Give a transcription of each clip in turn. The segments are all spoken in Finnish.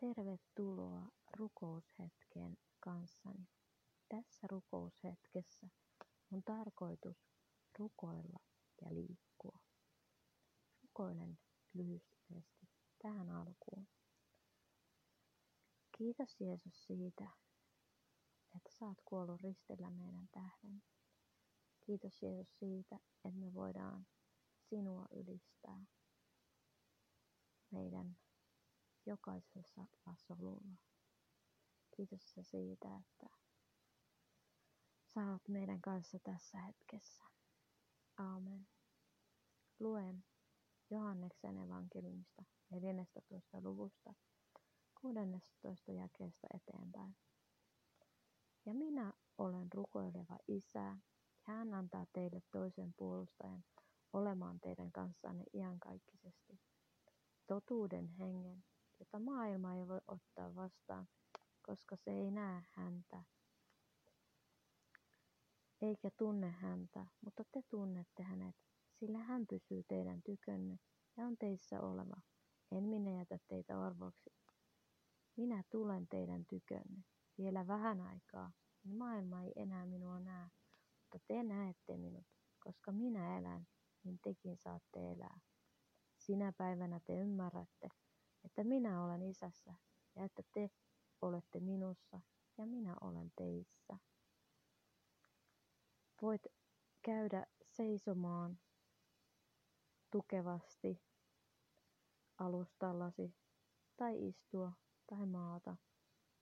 Tervetuloa rukoushetkeen kanssani. Tässä rukoushetkessä on tarkoitus rukoilla ja liikkua. Rukoilen lyhyesti tähän alkuun. Kiitos Jeesus siitä, että sä oot kuollut ristillä meidän tähden. Kiitos Jeesus siitä, että me voidaan sinua ylistää meidän jokaisessa solulla. Kiitos siitä, että sä oot meidän kanssa tässä hetkessä. Aamen. Luen Johanneksen evankeliumista 14. luvusta 16. jakeesta eteenpäin. Ja minä olen rukoileva isä, hän antaa teille toisen puolustajan olemaan teidän kanssanne iankaikkisesti. Totuuden hengen, jota maailma ei voi ottaa vastaan, koska se ei näe häntä eikä tunne häntä, mutta te tunnette hänet, sillä hän pysyy teidän tykönne ja on teissä oleva. En minä jätä teitä arvoksi. Minä tulen teidän tykönne. Vielä vähän aikaa, niin maailma ei enää minua näe, mutta te näette minut, koska minä elän, niin tekin saatte elää. Sinä päivänä te ymmärrätte, että minä olen isässä ja että te olette minussa ja minä olen teissä. Voit käydä seisomaan tukevasti alustallasi tai istua tai maata,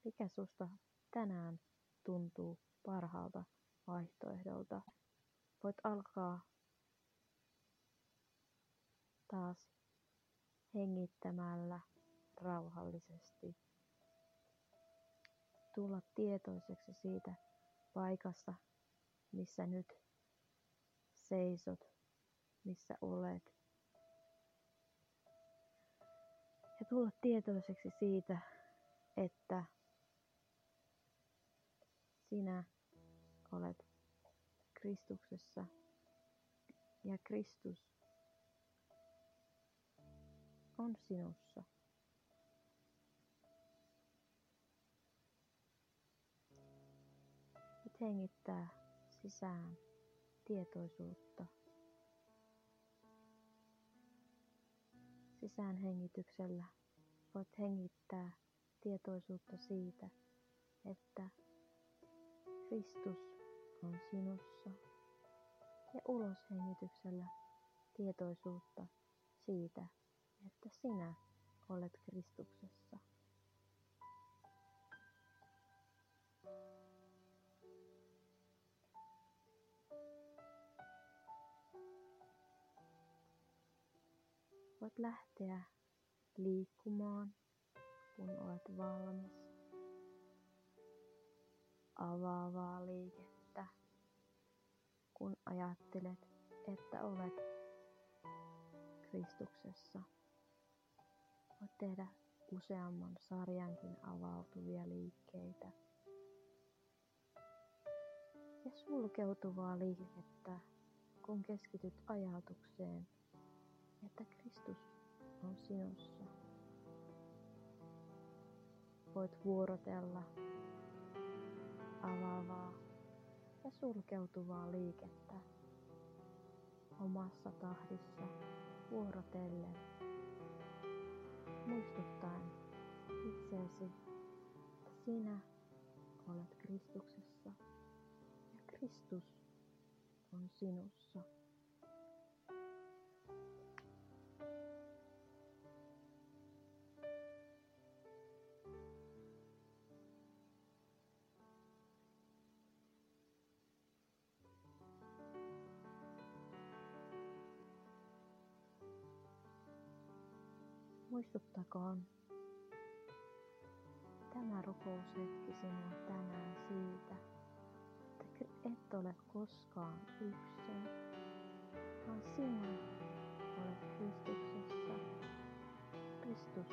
mikä susta tänään tuntuu parhaalta vaihtoehdolta. Voit alkaa taas hengittämällä rauhallisesti. Tulla tietoiseksi siitä paikasta, missä nyt seisot, missä olet. Ja tulla tietoiseksi siitä, että sinä olet Kristuksessa ja Kristus on sinussa. Hengittää sisään tietoisuutta. Sisään hengityksellä voit hengittää tietoisuutta siitä, että Kristus on sinussa. Ja uloshengityksellä tietoisuutta siitä, että sinä olet Kristuksessa. Voit lähteä liikkumaan, kun olet valmis. Avaavaa liikettä, kun ajattelet, että olet Kristuksessa. Voit tehdä useamman sarjankin avautuvia liikkeitä. Ja sulkeutuvaa liikettä, kun keskityt ajatukseen, sinussa. Voit vuorotella avaavaa ja sulkeutuvaa liikettä omassa tahdissa vuorotellen muistuttaen itseesi, että sinä olet Kristuksessa ja Kristus on sinussa. Muistuttakoon tämä rukoushetki sinua tänään siitä, että et ole koskaan yksin, vaan sinä olet Kristuksessa. Kristus